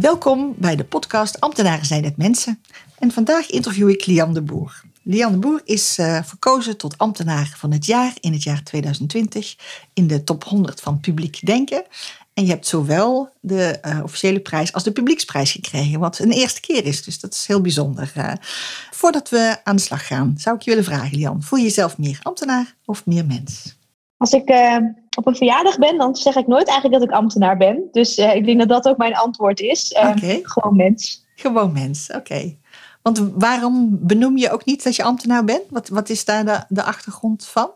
Welkom bij de podcast Ambtenaren zijn het mensen. En vandaag interview ik Lian de Boer. Lian de Boer is uh, verkozen tot ambtenaar van het jaar in het jaar 2020 in de top 100 van Publiek Denken. En je hebt zowel de uh, officiële prijs als de publieksprijs gekregen, wat een eerste keer is. Dus dat is heel bijzonder. Uh, voordat we aan de slag gaan, zou ik je willen vragen, Lian. Voel je jezelf meer ambtenaar of meer mens? Als ik op een verjaardag ben, dan zeg ik nooit eigenlijk dat ik ambtenaar ben. Dus uh, ik denk dat dat ook mijn antwoord is. Uh, okay. Gewoon mens. Gewoon mens, oké. Okay. Want waarom benoem je ook niet dat je ambtenaar bent? Wat, wat is daar de, de achtergrond van?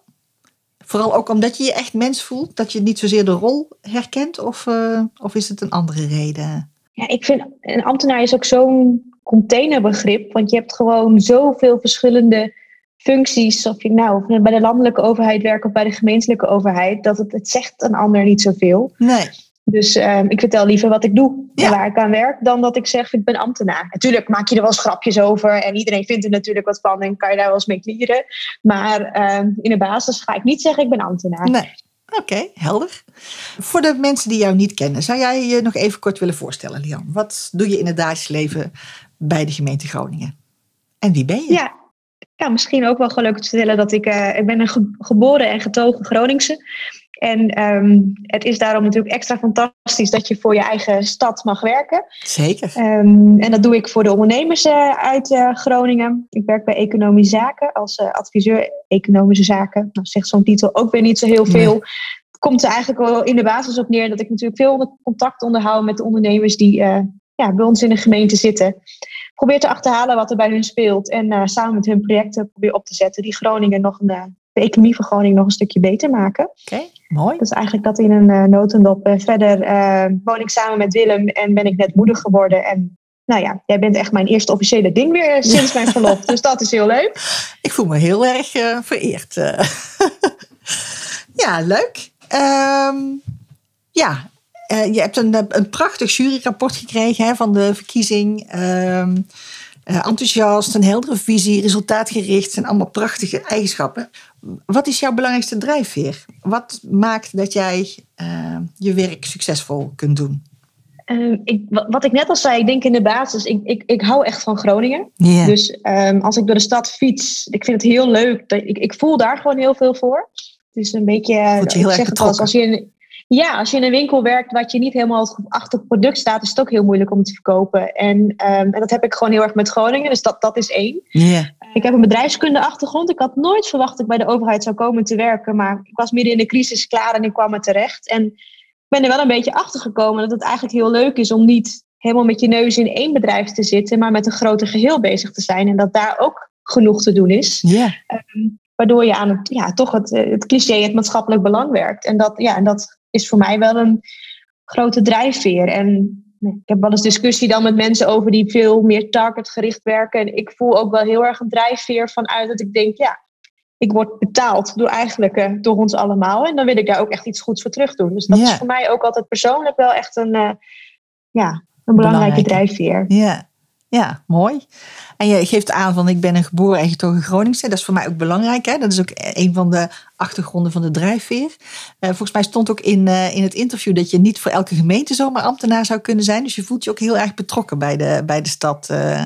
Vooral ook omdat je je echt mens voelt, dat je niet zozeer de rol herkent, of, of is het een andere reden? Ja, ik vind een ambtenaar is ook zo'n containerbegrip, want je hebt gewoon zoveel verschillende functies, of je nou bij de landelijke overheid werkt of bij de gemeentelijke overheid, dat het, het zegt een ander niet zoveel. Nee. Dus um, ik vertel liever wat ik doe ja. en waar ik aan werk, dan dat ik zeg ik ben ambtenaar. Natuurlijk maak je er wel eens grapjes over en iedereen vindt er natuurlijk wat van en kan je daar wel eens mee klieren. Maar um, in de basis ga ik niet zeggen ik ben ambtenaar. Nee. Oké, okay, helder. Voor de mensen die jou niet kennen, zou jij je nog even kort willen voorstellen, Lian? Wat doe je in het dagelijks leven bij de gemeente Groningen? En wie ben je? Ja, ja, misschien ook wel gewoon leuk te vertellen dat ik, uh, ik ben een ge geboren en getogen Groningse. En um, het is daarom natuurlijk extra fantastisch dat je voor je eigen stad mag werken. Zeker. Um, en dat doe ik voor de ondernemers uh, uit uh, Groningen. Ik werk bij Economische Zaken als adviseur Economische Zaken. Nou zegt zo'n titel ook weer niet zo heel veel. Nee. Komt er eigenlijk wel in de basis op neer dat ik natuurlijk veel contact onderhoud met de ondernemers die ja, bij ons in de gemeente zitten probeer te achterhalen wat er bij hun speelt. En uh, samen met hun projecten probeer op te zetten die Groningen nog een, uh, de economie van Groningen nog een stukje beter maken. Oké, okay, mooi. Is eigenlijk dat in een uh, notendop. verder woon ik samen met Willem en ben ik net moeder geworden. En nou ja, jij bent echt mijn eerste officiële ding weer sinds mijn verlof. dus dat is heel leuk. Ik voel me heel erg vereerd. ja, leuk. Um, ja, je hebt een, een prachtig juryrapport gekregen hè, van de verkiezing. Uh, enthousiast, een heldere visie, resultaatgericht. zijn allemaal prachtige eigenschappen. Wat is jouw belangrijkste drijfveer? Wat maakt dat jij uh, je werk succesvol kunt doen? Uh, ik, wat ik net al zei, ik denk in de basis, ik, ik, ik hou echt van Groningen. Yeah. Dus um, als ik door de stad fiets, ik vind het heel leuk. Ik, ik voel daar gewoon heel veel voor. Het is een beetje, je heel het als, als je in, ja, als je in een winkel werkt wat je niet helemaal achter het product staat, is het ook heel moeilijk om te verkopen. En, um, en dat heb ik gewoon heel erg met Groningen, dus dat, dat is één. Yeah. Ik heb een bedrijfskunde achtergrond. Ik had nooit verwacht dat ik bij de overheid zou komen te werken, maar ik was midden in de crisis klaar en ik kwam er terecht. En ik ben er wel een beetje achter gekomen dat het eigenlijk heel leuk is om niet helemaal met je neus in één bedrijf te zitten, maar met een groter geheel bezig te zijn. En dat daar ook genoeg te doen is. Yeah. Um, waardoor je aan het, ja, toch het, het cliché, het maatschappelijk belang werkt. En dat, ja, en dat is voor mij wel een grote drijfveer. En ik heb wel eens discussie dan met mensen over die veel meer targetgericht werken. En ik voel ook wel heel erg een drijfveer vanuit dat ik denk, ja, ik word betaald door eigenlijk uh, door ons allemaal. En dan wil ik daar ook echt iets goeds voor terug doen. Dus dat is voor mij ook altijd persoonlijk wel echt een, uh, ja, een belangrijke Belangrijke. drijfveer. Ja. Ja, mooi. En je geeft aan van ik ben een geboren en getogen Groningse. Dat is voor mij ook belangrijk. Hè? Dat is ook een van de achtergronden van de drijfveer. Eh, volgens mij stond ook in, eh, in het interview dat je niet voor elke gemeente zomaar ambtenaar zou kunnen zijn. Dus je voelt je ook heel erg betrokken bij de, bij de stad. Eh,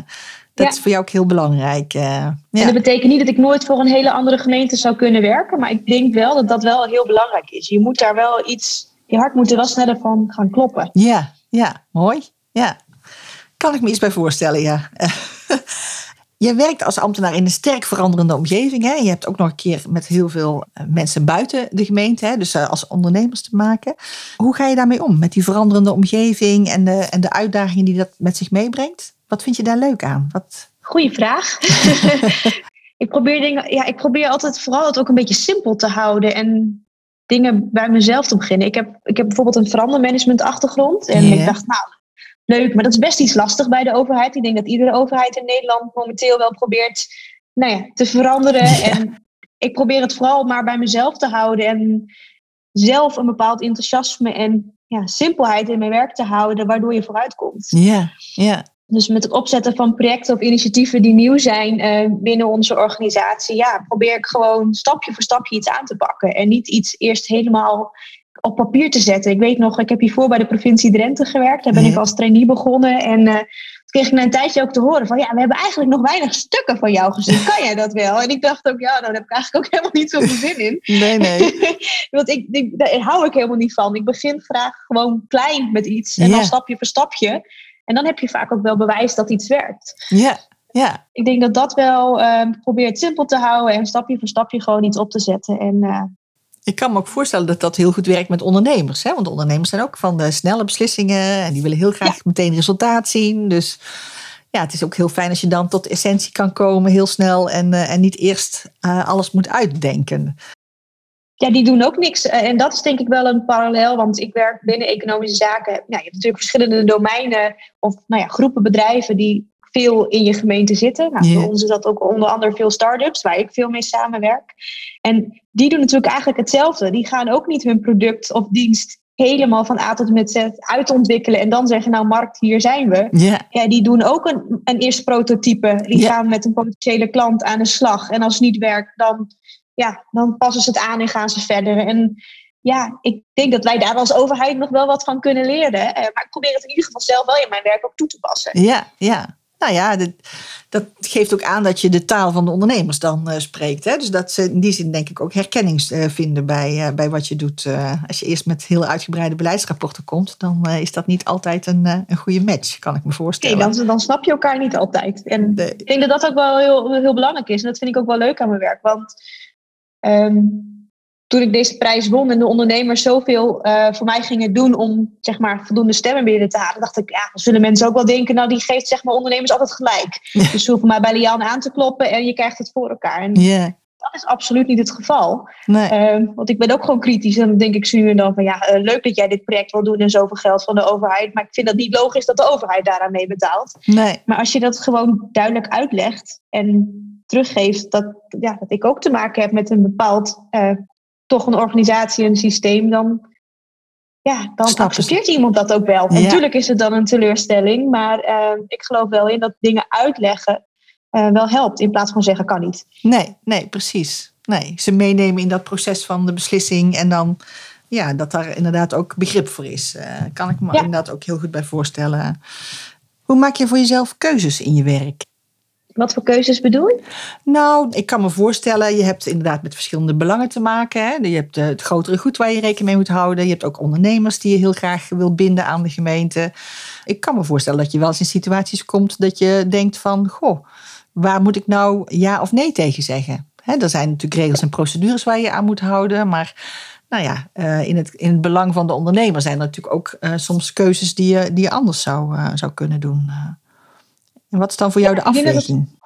dat Ja. is voor jou ook heel belangrijk. eh. En ja. dat betekent niet dat ik nooit voor een hele andere gemeente zou kunnen werken. Maar ik denk wel dat dat wel heel belangrijk is. Je moet daar wel iets, je hart moet er wel sneller van gaan kloppen. Ja, ja, mooi. Ja. Kan ik me iets bij voorstellen, ja. Je werkt als ambtenaar in een sterk veranderende omgeving. Hè? Je hebt ook nog een keer met heel veel eh, mensen buiten de gemeente, hè? dus eh, als ondernemers te maken. Hoe ga je daarmee om, met die veranderende omgeving en de, en de uitdagingen die dat met zich meebrengt? Wat vind je daar leuk aan? Wat, Goeie vraag. ik, probeer dingen, ja, ik probeer altijd vooral het ook een beetje simpel te houden en dingen bij mezelf te beginnen. Ik heb, ik heb bijvoorbeeld een verandermanagement achtergrond. En ik dacht, nou, leuk, maar dat is best iets lastig bij de overheid. Ik denk dat iedere overheid in Nederland momenteel wel probeert nou ja, te veranderen. En ik probeer het vooral maar bij mezelf te houden en zelf een bepaald enthousiasme en ja, simpelheid in mijn werk te houden, waardoor je vooruit komt. Ja, ja. Dus met het opzetten van projecten of initiatieven die nieuw zijn uh, binnen onze organisatie, ja, probeer ik gewoon stapje voor stapje iets aan te pakken. En niet iets eerst helemaal op papier te zetten. Ik weet nog, ik heb hiervoor bij de provincie Drenthe gewerkt. Daar ben ik als trainee begonnen. En uh, kreeg ik na een tijdje ook te horen van ja, we hebben eigenlijk nog weinig stukken van jou gezien. Kan jij dat wel? En ik dacht ook, ja, nou, daar heb ik eigenlijk ook helemaal niet zoveel zin in. Nee, nee. Want ik, ik, daar hou ik helemaal niet van. Ik begin graag gewoon klein met iets en dan stapje voor stapje. En dan heb je vaak ook wel bewijs dat iets werkt. Ja, ja. Ik denk dat dat wel, probeer het simpel te houden en stapje voor stapje gewoon iets op te zetten. En uh, ik kan me ook voorstellen dat dat heel goed werkt met ondernemers. Hè? Want ondernemers zijn ook van de snelle beslissingen en die willen heel graag meteen resultaat zien. Dus ja, het is ook heel fijn als je dan tot essentie kan komen heel snel en, uh, en niet eerst uh, alles moet uitdenken. Ja, die doen ook niks. Uh, en dat is denk ik wel een parallel, want ik werk binnen economische zaken. Nou, je hebt natuurlijk verschillende domeinen of nou ja, groepen bedrijven die veel in je gemeente zitten. Nou, yeah. Voor ons is dat ook onder andere veel start-ups, waar ik veel mee samenwerk. En die doen natuurlijk eigenlijk hetzelfde. Die gaan ook niet hun product of dienst helemaal van A tot met Z uitontwikkelen en dan zeggen, nou markt, hier zijn we. Yeah. Ja, die doen ook een, een eerste prototype. Die yeah. gaan met een potentiële klant aan de slag. En als het niet werkt, dan, ja, dan passen ze het aan en gaan ze verder. En ja, ik denk dat wij daar als overheid nog wel wat van kunnen leren. Maar ik probeer het in ieder geval zelf wel in mijn werk ook toe te passen. Ja, ja. Nou ja, dat, dat, geeft ook aan dat je de taal van de ondernemers dan uh, spreekt. Hè? Dus dat ze in die zin denk ik ook herkenning uh, vinden bij, uh, bij wat je doet. als je eerst met heel uitgebreide beleidsrapporten komt, dan is dat niet altijd een, een goede match, kan ik me voorstellen. Nee, dan, dan snap je elkaar niet altijd. En ik denk dat dat ook wel heel, heel belangrijk is. En dat vind ik ook wel leuk aan mijn werk. Want um, toen ik deze prijs won en de ondernemers zoveel uh, voor mij gingen doen om zeg maar, voldoende stemmen binnen te halen, dacht ik, ja, zullen mensen ook wel denken, nou die geeft zeg maar, ondernemers altijd gelijk. Ja. Dus hoeven maar bij Lian aan te kloppen en je krijgt het voor elkaar. En yeah. dat is absoluut niet het geval. Nee. Uh, want ik ben ook gewoon kritisch en dan denk ik nu en dan van ja, uh, leuk dat jij dit project wil doen en zoveel geld van de overheid, maar ik vind dat niet logisch dat de overheid daaraan mee betaalt. Nee. Maar als je dat gewoon duidelijk uitlegt en teruggeeft dat, ja, dat ik ook te maken heb met een bepaald uh, toch een organisatie, een systeem, dan, ja, dan accepteert iemand dat ook wel. Ja. Natuurlijk is het dan een teleurstelling, maar uh, ik geloof wel in dat dingen uitleggen uh, wel helpt, in plaats van zeggen kan niet. Nee, nee, precies. Nee, ze meenemen in dat proces van de beslissing en dan ja, dat daar inderdaad ook begrip voor is. Uh, kan ik me ja. inderdaad ook heel goed bij voorstellen. Hoe maak je voor jezelf keuzes in je werk? Wat voor keuzes bedoel je? Nou, ik kan me voorstellen, je hebt inderdaad met verschillende belangen te maken. Hè? Je hebt het grotere goed waar je rekening mee moet houden. Je hebt ook ondernemers die je heel graag wil binden aan de gemeente. Ik kan me voorstellen dat je wel eens in situaties komt dat je denkt van, goh, waar moet ik nou ja of nee tegen zeggen? Hè, er zijn natuurlijk regels en procedures waar je aan moet houden, maar nou ja, in, het, in het belang van de ondernemer zijn er natuurlijk ook uh, soms keuzes die je, die je anders zou, uh, zou kunnen doen. En wat is dan voor jou de afweging?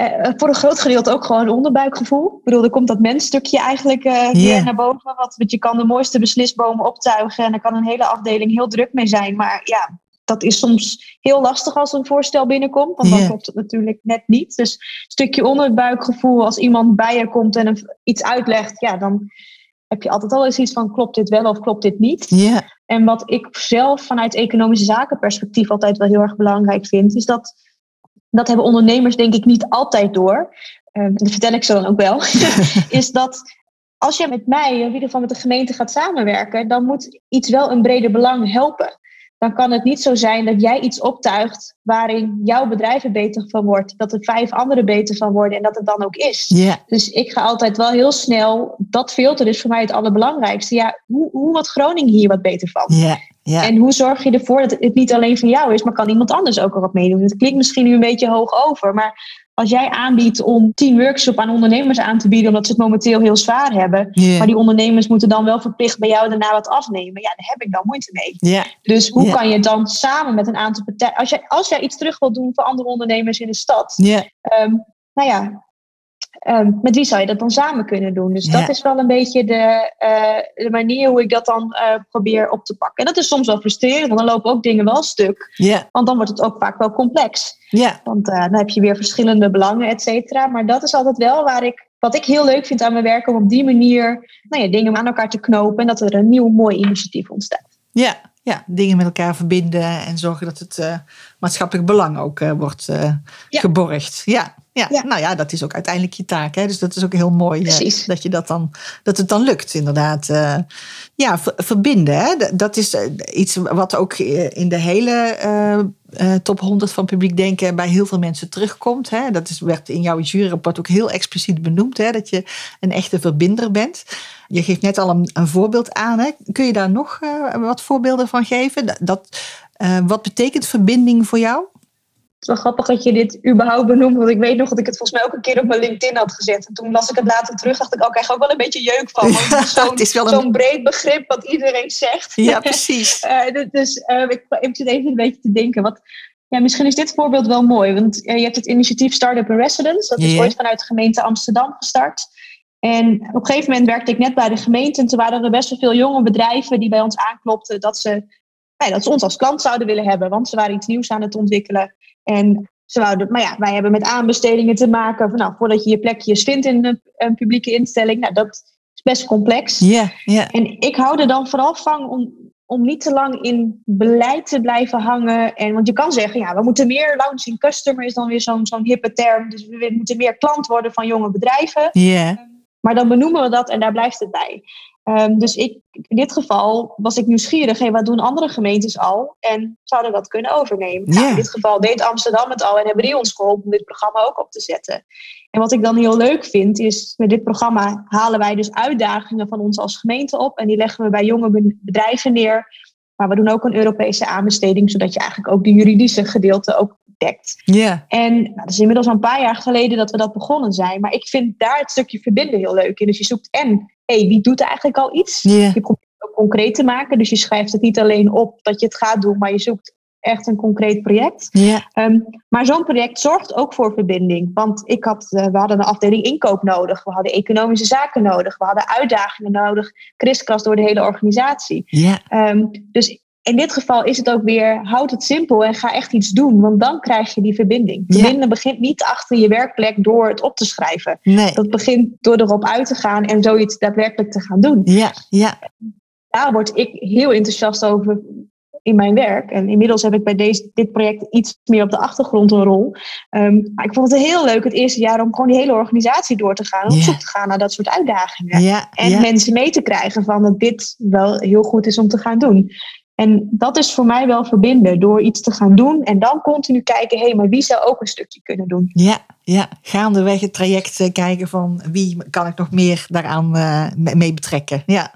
Uh, voor een groot gedeelte ook gewoon onderbuikgevoel. Ik bedoel, er komt dat mensstukje eigenlijk uh, yeah. weer naar boven. Want, want je kan de mooiste beslisbomen optuigen en er kan een hele afdeling heel druk mee zijn. Maar ja, dat is soms heel lastig als een voorstel binnenkomt. Want dan yeah. klopt het natuurlijk net niet. Dus een stukje onderbuikgevoel, als iemand bij je komt en iets uitlegt, ja, dan heb je altijd al eens iets van klopt dit wel of klopt dit niet. Yeah. En wat ik zelf vanuit economische zakenperspectief altijd wel heel erg belangrijk vind, is dat dat hebben ondernemers denk ik niet altijd door. Uh, dat vertel ik zo dan ook wel. is dat als je met mij, in ieder geval met de gemeente gaat samenwerken, dan moet iets wel een breder belang helpen. Dan kan het niet zo zijn dat jij iets optuigt waarin jouw bedrijf er beter van wordt, dat er vijf anderen beter van worden en dat het dan ook is. Yeah. Dus ik ga altijd wel heel snel, dat filter is voor mij het allerbelangrijkste. Ja, hoe, hoe wordt Groningen hier wat beter van? Yeah. Ja. En hoe zorg je ervoor dat het niet alleen van jou is, maar kan iemand anders ook er wat meedoen? Het klinkt misschien nu een beetje hoog over, maar als jij aanbiedt om tien workshops aan ondernemers aan te bieden, omdat ze het momenteel heel zwaar hebben, maar die ondernemers moeten dan wel verplicht bij jou daarna wat afnemen, ja, daar heb ik dan moeite mee. Dus hoe kan je dan samen met een aantal partijen, als jij, als jij iets terug wilt doen voor andere ondernemers in de stad. Ehm, nou ja, ehm, met wie zou je dat dan samen kunnen doen? Dus Ja. dat is wel een beetje de, eh, de manier hoe ik dat dan eh, probeer op te pakken. En dat is soms wel frustrerend, want dan lopen ook dingen wel stuk. Ja. Want dan wordt het ook vaak wel complex. Ja. Want eh, dan heb je weer verschillende belangen, et cetera. Maar dat is altijd wel waar ik, wat ik heel leuk vind aan mijn werk, om op die manier nou ja, dingen aan elkaar te knopen en dat er een nieuw mooi initiatief ontstaat. Ja. Ja. Dingen met elkaar verbinden en zorgen dat het maatschappelijk belang ook wordt Ja. geborgd. Ja. Ja. Ja. nou ja, dat is ook uiteindelijk je taak. Hè? Dus dat is ook heel mooi eh, dat, je dat, dan, dat het dan lukt, inderdaad. Eh, ja, ver- verbinden. Hè? Dat is eh, iets wat ook in de hele top 100 van publiek denken bij heel veel mensen terugkomt. Hè? Dat is, werd in jouw juryrapport ook heel expliciet benoemd, hè? dat je een echte verbinder bent. Je geeft net al een, een voorbeeld aan. Hè? Kun je daar nog wat voorbeelden van geven? Dat, dat, wat betekent verbinding voor jou? Het is wel grappig dat je dit überhaupt benoemt. Want ik weet nog dat ik het volgens mij ook een keer op mijn LinkedIn had gezet. En toen las ik het later terug. Dacht ik, oh, ik krijg ook wel een beetje jeuk van. Want het is zo'n een... zo'n breed begrip wat iedereen zegt. Ja, precies. Dus- ik, ik zit even een beetje te denken. Wat, ja, misschien is dit voorbeeld wel mooi. Want eh, je hebt het initiatief Startup in Residence. Dat is ooit vanuit de gemeente Amsterdam gestart. En op een gegeven moment werkte ik net bij de gemeente. En toen waren er best wel veel jonge bedrijven die bij ons aanklopten. Dat ze, nou ja, dat ze ons als klant zouden willen hebben. Want ze waren iets nieuws aan het ontwikkelen. En ze wouden, maar ja, wij hebben met aanbestedingen te maken. Van, nou, voordat je je plekjes vindt in een, een publieke instelling. Nou, dat is best complex. Ja, ja. En ik hou er dan vooral van om, om niet te lang in beleid te blijven hangen. En, want je kan zeggen, ja, we moeten meer launching customer is dan weer zo'n zo'n hippe term. Dus we moeten meer klant worden van jonge bedrijven. Ja, Maar dan benoemen we dat en daar blijft het bij. Ehm, dus ik, in dit geval was ik nieuwsgierig. Hey, wat doen andere gemeentes al? En zouden dat kunnen overnemen? Nou, in dit geval deed Amsterdam het al en hebben die ons geholpen om dit programma ook op te zetten. En wat ik dan heel leuk vind, is met dit programma halen wij dus uitdagingen van ons als gemeente op. En die leggen we bij jonge be- bedrijven neer. Maar we doen ook een Europese aanbesteding, zodat je eigenlijk ook de juridische gedeelte ook dekt. ja. En nou, dat is inmiddels al een paar jaar geleden dat we dat begonnen zijn. Maar ik vind daar het stukje verbinden heel leuk in. Dus je zoekt en, hey, wie doet eigenlijk al iets? Je probeert het ook concreet te maken. Dus je schrijft het niet alleen op dat je het gaat doen, maar je zoekt echt een concreet project. Ehm, maar zo'n project zorgt ook voor verbinding. Want ik had, eh, we hadden een afdeling inkoop nodig. We hadden economische zaken nodig. We hadden uitdagingen nodig. Kriskras door de hele organisatie. ja, Ehm, dus in dit geval is het ook weer, houd het simpel en ga echt iets doen. Want dan krijg je die verbinding. Ja. Verbinden begint niet achter je werkplek door het op te schrijven. nee. Dat begint door erop uit te gaan en zoiets daadwerkelijk te gaan doen. Ja, ja, Daar word ik heel enthousiast over in mijn werk. En inmiddels heb ik bij deze, dit project iets meer op de achtergrond een rol. Ehm, maar ik vond het heel leuk het eerste jaar om gewoon die hele organisatie door te gaan. Om op zoek te gaan naar dat soort uitdagingen. ja, En mensen mee te krijgen van dat dit wel heel goed is om te gaan doen. En dat is voor mij wel verbinden door iets te gaan doen en dan continu kijken, hé, hey, maar wie zou ook een stukje kunnen doen? Ja, ja, gaandeweg het traject eh, kijken van wie kan ik nog meer daaraan me- mee betrekken. Ja,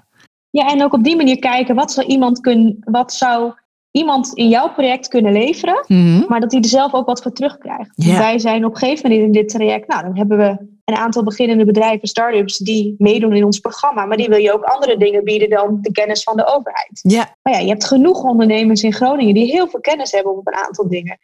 Ja, en ook op die manier kijken, wat zou iemand, kunnen, wat zou iemand in jouw project kunnen leveren, Mhm. maar dat hij er zelf ook wat voor terugkrijgt. Wij zijn op een gegeven moment in dit traject, nou, dan hebben we een aantal beginnende bedrijven, start-ups, die meedoen in ons programma, maar die wil je ook andere dingen bieden dan de kennis van de overheid. ja, Maar ja, je hebt genoeg ondernemers in Groningen die heel veel kennis hebben op een aantal dingen.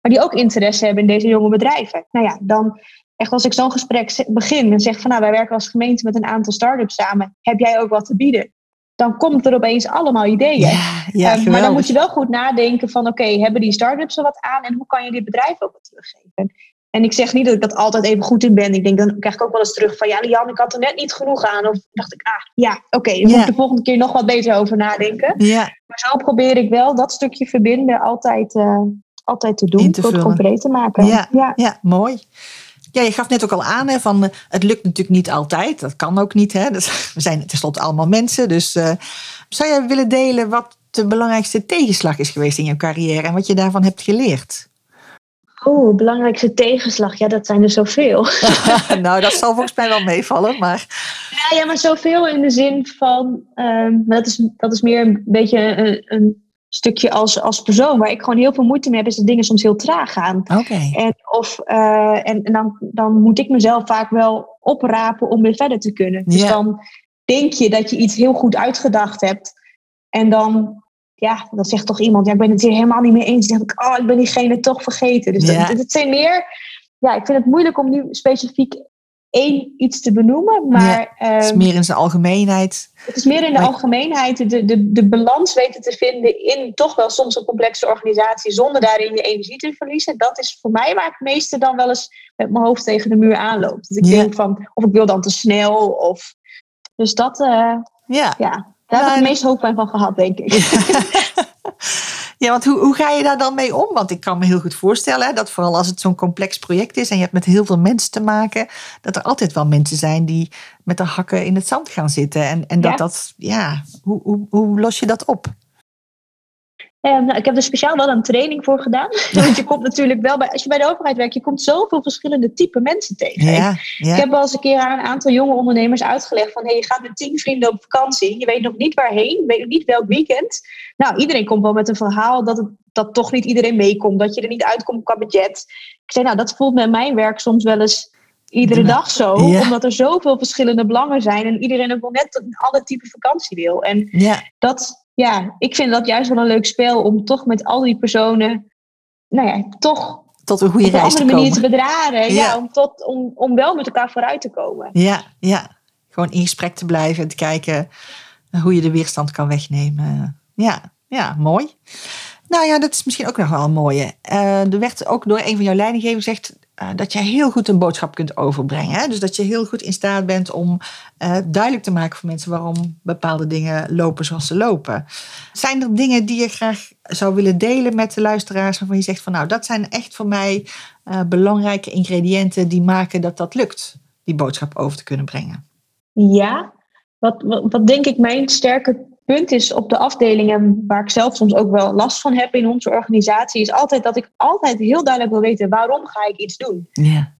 Maar die ook interesse hebben in deze jonge bedrijven. Nou ja, dan echt als ik zo'n gesprek begin en zeg van nou, wij werken als gemeente met een aantal start-ups samen. Heb jij ook wat te bieden? Dan komt er opeens allemaal ideeën. ja, ja Eh, maar dan moet je wel goed nadenken van oké, hebben die start-ups er wat aan en hoe kan je dit bedrijf ook wat teruggeven? En ik zeg niet dat ik dat altijd even goed in ben. Ik denk, dan krijg ik ook wel eens terug van ja, Lian, ik had er net niet genoeg aan. Of dacht ik, ah ja, oké, dan moet ik de volgende keer nog wat beter over nadenken. Ja, Maar zo probeer ik wel dat stukje verbinden altijd, eh, altijd te doen. Te vullen. concreet te maken. Ja. ja, mooi. Ja, je gaf net ook al aan, hè, van, eh, het lukt natuurlijk niet altijd. Dat kan ook niet. Hè. Dus, we zijn tenslotte allemaal mensen. Dus eh, zou jij willen delen wat de belangrijkste tegenslag is geweest in jouw carrière en wat je daarvan hebt geleerd? Oeh, belangrijkste tegenslag. Ja, dat zijn er zoveel. nou, dat zal volgens mij wel meevallen. Maar Ja, ja, maar zoveel in de zin van, ehm, maar dat, is, dat is meer een beetje een, een stukje als, als persoon. Waar ik gewoon heel veel moeite mee heb, is dat dingen soms heel traag gaan. En, of, eh, en, en dan, dan moet ik mezelf vaak wel oprapen om weer verder te kunnen. Dus dan denk je dat je iets heel goed uitgedacht hebt. En dan, ja, dan zegt toch iemand, ja, ik ben het hier helemaal niet mee eens. Dan denk ik, oh, ik ben diegene toch vergeten. Dus Ja. dat, het zijn meer, ja, ik vind het moeilijk om nu specifiek één iets te benoemen. Maar Het is ehm, meer in zijn algemeenheid. het is meer in de Maar- algemeenheid de, de, de balans weten te vinden in toch wel soms een complexe organisatie zonder daarin je energie te verliezen. Dat is voor mij waar ik het meeste dan wel eens met mijn hoofd tegen de muur aanloop. Dat ik Ja. denk van, of ik wil dan te snel. Of... Dus dat, eh, Ja. ja, daar heb ik Ja, het meest hoofdpijn van gehad, denk ik. Ja, want hoe, hoe ga je daar dan mee om? Want ik kan me heel goed voorstellen hè, dat vooral als het zo'n complex project is en je hebt met heel veel mensen te maken, dat er altijd wel mensen zijn die met de hakken in het zand gaan zitten. En, en dat Ja. dat, ja, hoe, hoe, hoe los je dat op? Eh, nou, ik heb er speciaal wel een training voor gedaan. Want je komt natuurlijk wel bij, als je bij de overheid werkt, je komt zoveel verschillende type mensen tegen. Ja, Ik heb wel eens een keer aan een aantal jonge ondernemers uitgelegd van hey, je gaat met tien vrienden op vakantie. Je weet nog niet waarheen, je weet nog niet welk weekend. Nou, iedereen komt wel met een verhaal dat, het, dat toch niet iedereen meekomt, dat je er niet uitkomt qua budget. Ik zei, nou, dat voelt met mijn werk soms wel eens iedere dag zo, Ja. omdat er zoveel verschillende belangen zijn en iedereen ook wel net een ander type vakantie wil. En ja, dat, ja, ik vind dat juist wel een leuk spel om toch met al die personen, nou ja, toch tot een goede op een reis te andere manier te komen. bedraden. Ja. Ja. om, tot, om, om wel met elkaar vooruit te komen. Ja, ja, gewoon in gesprek te blijven en te kijken hoe je de weerstand kan wegnemen. Ja, ja, mooi. Nou ja, dat is misschien ook nog wel een mooie. Eh, er werd ook door een van jouw leidinggevers gezegd eh, dat jij heel goed een boodschap kunt overbrengen. Hè? Dus dat je heel goed in staat bent om eh, duidelijk te maken voor mensen waarom bepaalde dingen lopen zoals ze lopen. Zijn er dingen die je graag zou willen delen met de luisteraars waarvan je zegt van nou, dat zijn echt voor mij eh, belangrijke ingrediënten die maken dat dat lukt, die boodschap over te kunnen brengen? Ja, wat, wat, wat denk ik mijn sterke punt is op de afdelingen, waar ik zelf soms ook wel last van heb in onze organisatie, is altijd dat ik altijd heel duidelijk wil weten waarom ga ik iets doen. Ja.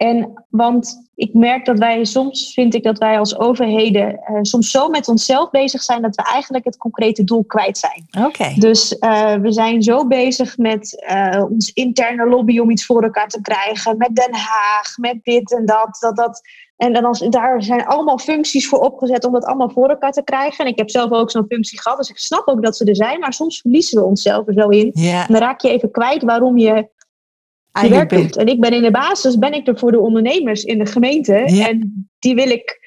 En want ik merk dat wij soms, vind ik dat wij als overheden eh, soms zo met onszelf bezig zijn dat we eigenlijk het concrete doel kwijt zijn. Oké. Dus eh, we zijn zo bezig met eh, ons interne lobby om iets voor elkaar te krijgen. Met Den Haag, met dit en dat. dat, dat. En dan als, daar zijn allemaal functies voor opgezet om dat allemaal voor elkaar te krijgen. En ik heb zelf ook zo'n functie gehad, dus ik snap ook dat ze er zijn. Maar soms verliezen we onszelf er zo in. En dan raak je even kwijt waarom je je werk doet. En ik ben in de basis ben ik er voor de ondernemers in de gemeente. En die wil ik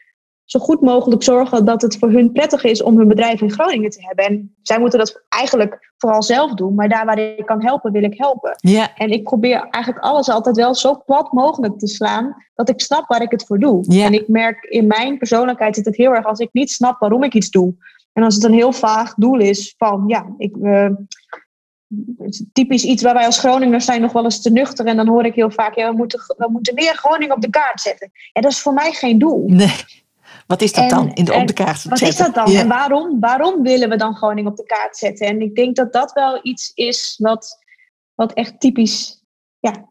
zo goed mogelijk zorgen dat het voor hun prettig is om hun bedrijf in Groningen te hebben. En zij moeten dat eigenlijk vooral zelf doen. Maar daar waar ik kan helpen, wil ik helpen. Ja, En ik probeer eigenlijk alles altijd wel zo plat mogelijk te slaan. Dat ik snap waar ik het voor doe. Ja. En ik merk in mijn persoonlijkheid zit het heel erg als ik niet snap waarom ik iets doe. En als het een heel vaag doel is van ja, ik. eh, typisch iets waar wij als Groningers zijn nog wel eens te nuchter. En dan hoor ik heel vaak, ja, we moeten, we moeten meer Groningen op de kaart zetten. Ja, dat is voor mij geen doel. nee. Wat is dat En- dan in de op de kaart Wat is zetten? dat dan? Ja. En waarom, waarom willen we dan Groningen op de kaart zetten? En ik denk dat dat wel iets is wat, wat echt typisch ja,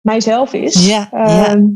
mijzelf is. Ja, ja. Ehm,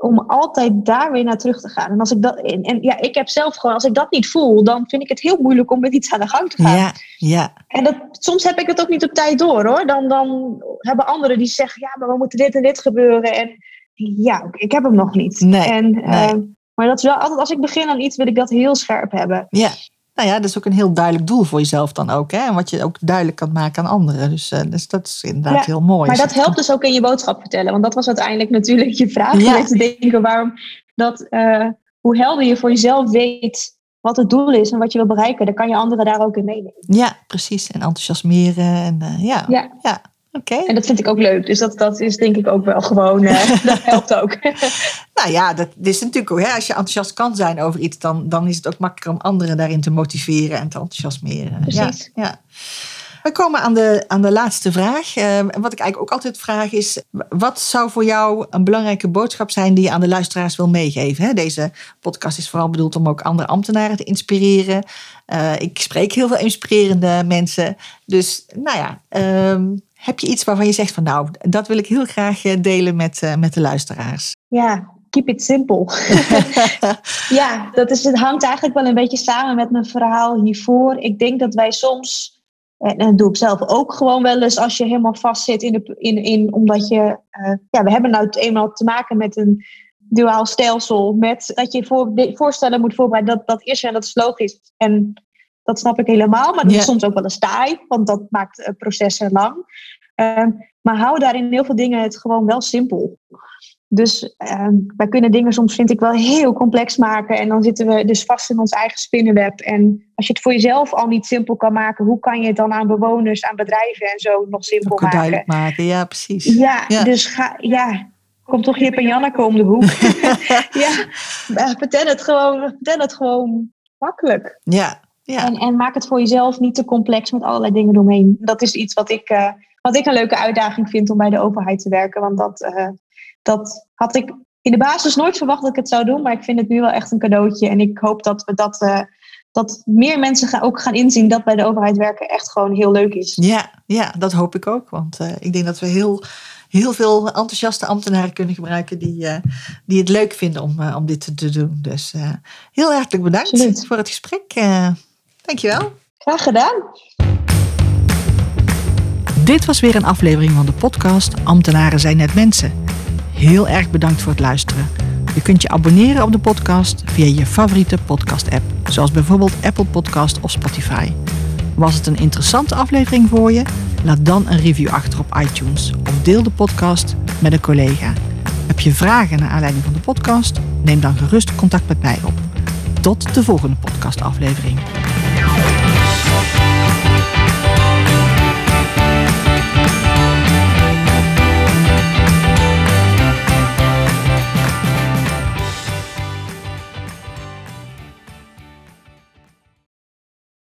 Om altijd daar weer naar terug te gaan. En, als ik dat, en, en ja, ik heb zelf gewoon, als ik dat niet voel, dan vind ik het heel moeilijk om met iets aan de gang te gaan. Ja, ja, En dat, soms heb ik het ook niet op tijd door hoor. Dan, dan hebben anderen die zeggen, ja, maar we moeten dit en dit gebeuren. En ja, ik heb hem nog niet. Nee, en, nee. ehm, maar dat is wel altijd, als ik begin aan iets, wil ik dat heel scherp hebben. ja. Nou ja, dat is ook een heel duidelijk doel voor jezelf dan ook. Hè? En wat je ook duidelijk kan maken aan anderen. Dus, eh, dus dat is inderdaad Ja, heel mooi. Maar dat helpt dus ook in je boodschap vertellen. Want dat was uiteindelijk natuurlijk je vraag. Ja. om te denken waarom dat, eh, hoe helder je voor jezelf weet wat het doel is en wat je wil bereiken. Dan kan je anderen daar ook in meenemen. Ja, precies. En enthousiasmeren. En, eh, ja, ja. Ja. Oké. En dat vind ik ook leuk. Dus dat, dat is denk ik ook wel gewoon, eh, dat helpt ook. Nou ja, dat is natuurlijk ook, hè, als je enthousiast kan zijn over iets, dan, dan is het ook makkelijker om anderen daarin te motiveren en te enthousiasmeren. Precies. Ja, ja. We komen aan de, aan de laatste vraag. En wat ik eigenlijk ook altijd vraag is, wat zou voor jou een belangrijke boodschap zijn die je aan de luisteraars wil meegeven? Hè? Deze podcast is vooral bedoeld om ook andere ambtenaren te inspireren. Eh, ik spreek heel veel inspirerende mensen. Dus nou ja, ehm, heb je iets waarvan je zegt van nou, dat wil ik heel graag eh, delen met, eh, met de luisteraars? Ja, keep it simple. ja, dat is, het hangt eigenlijk wel een beetje samen met mijn verhaal hiervoor. Ik denk dat wij soms En, dat doe ik zelf ook gewoon wel eens als je helemaal vastzit in, de, in, in omdat je, uh, ja, we hebben nou eenmaal te maken met een duaal stelsel, met dat je voor, voorstellen moet voorbereiden, dat, dat is en dat is logisch. En dat snap ik helemaal, maar dat is soms ook wel eens taai, want dat maakt uh, processen lang. Uh, maar hou daarin heel veel dingen het gewoon wel simpel. Dus uh, wij kunnen dingen soms, vind ik, wel heel complex maken. En dan zitten we dus vast in ons eigen spinnenweb. En als je het voor jezelf al niet simpel kan maken, hoe kan je het dan aan bewoners, aan bedrijven en zo nog simpel ook maken? duidelijk maken, ja, precies. Ja, ja. dus ga, ja, komt toch Jip en Janneke om de hoek. ja, vertel het gewoon, vertel het gewoon makkelijk. Ja, ja. En, en maak het voor jezelf niet te complex met allerlei dingen eromheen. Dat is iets wat ik, uh, wat ik een leuke uitdaging vind om bij de overheid te werken. Want dat, uh, dat had ik in de basis nooit verwacht dat ik het zou doen. Maar ik vind het nu wel echt een cadeautje. En ik hoop dat we dat. Uh, dat meer mensen gaan, ook gaan inzien dat bij de overheid werken echt gewoon heel leuk is. Ja, ja dat hoop ik ook. Want ik denk dat we heel, heel veel enthousiaste ambtenaren kunnen gebruiken die, uh, die het leuk vinden om, uh, om dit te doen. Dus uh, heel hartelijk bedankt Absoluut. voor het gesprek. Dankjewel. Graag gedaan. Dit was weer een aflevering van de podcast Ambtenaren zijn net mensen. Heel erg bedankt voor het luisteren. Je kunt je abonneren op de podcast via je favoriete podcast-app, zoals bijvoorbeeld Apple Podcast of Spotify. Was het een interessante aflevering voor je? Laat dan een review achter op iTunes of deel de podcast met een collega. Heb je vragen naar aanleiding van de podcast? Neem dan gerust contact met mij op. Tot de volgende podcastaflevering.